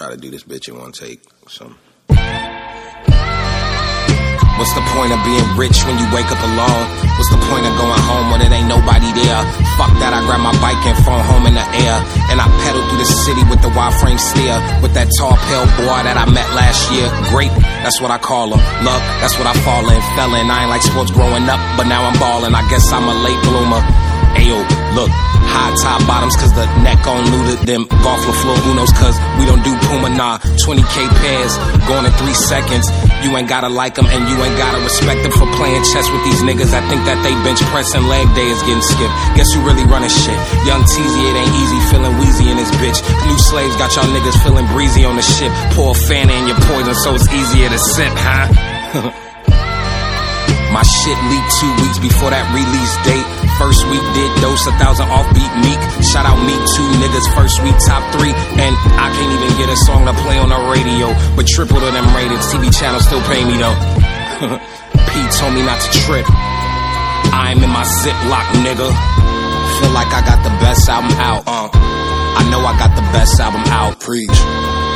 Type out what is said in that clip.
try to do this bitch in one take. So. What's the point of being rich when you wake up alone? What's the point of going home when it ain't nobody there? Fuck that, I grab my bike and phone home in the air. And I pedal through the city with the wide frame steer. With that tall, pale boy that I met last year. Great, that's what I call him. Luck, that's what I fall in. Fell in, I ain't like sports growing up, but now I'm balling. I guess I'm a late bloomer. Ayo, look, high top bottoms cause the neck on looted them. Golf le Fleur Unos cause we don't do Puma, nah. 20k pairs, going in three seconds. You ain't gotta like them and you ain't gotta respect them for playing chess with these niggas. I think that they bench press pressing leg day is getting skipped. Guess who really running shit? Young Teasy, it ain't easy feeling wheezy in this bitch. New slaves got y'all niggas feeling breezy on the ship. Pour a fan in your poison so it's easier to sip, huh? My shit leaked two weeks before that release date. First week did dose a thousand offbeat meek. Shout out me two niggas first week top three. And I can't even get a song to play on the radio. But triple to them rated. TV channels still pay me though. P told me not to trip. I'm in my Ziploc, nigga. Feel like I got the best album out. Uh, I know I got the best album out. Preach.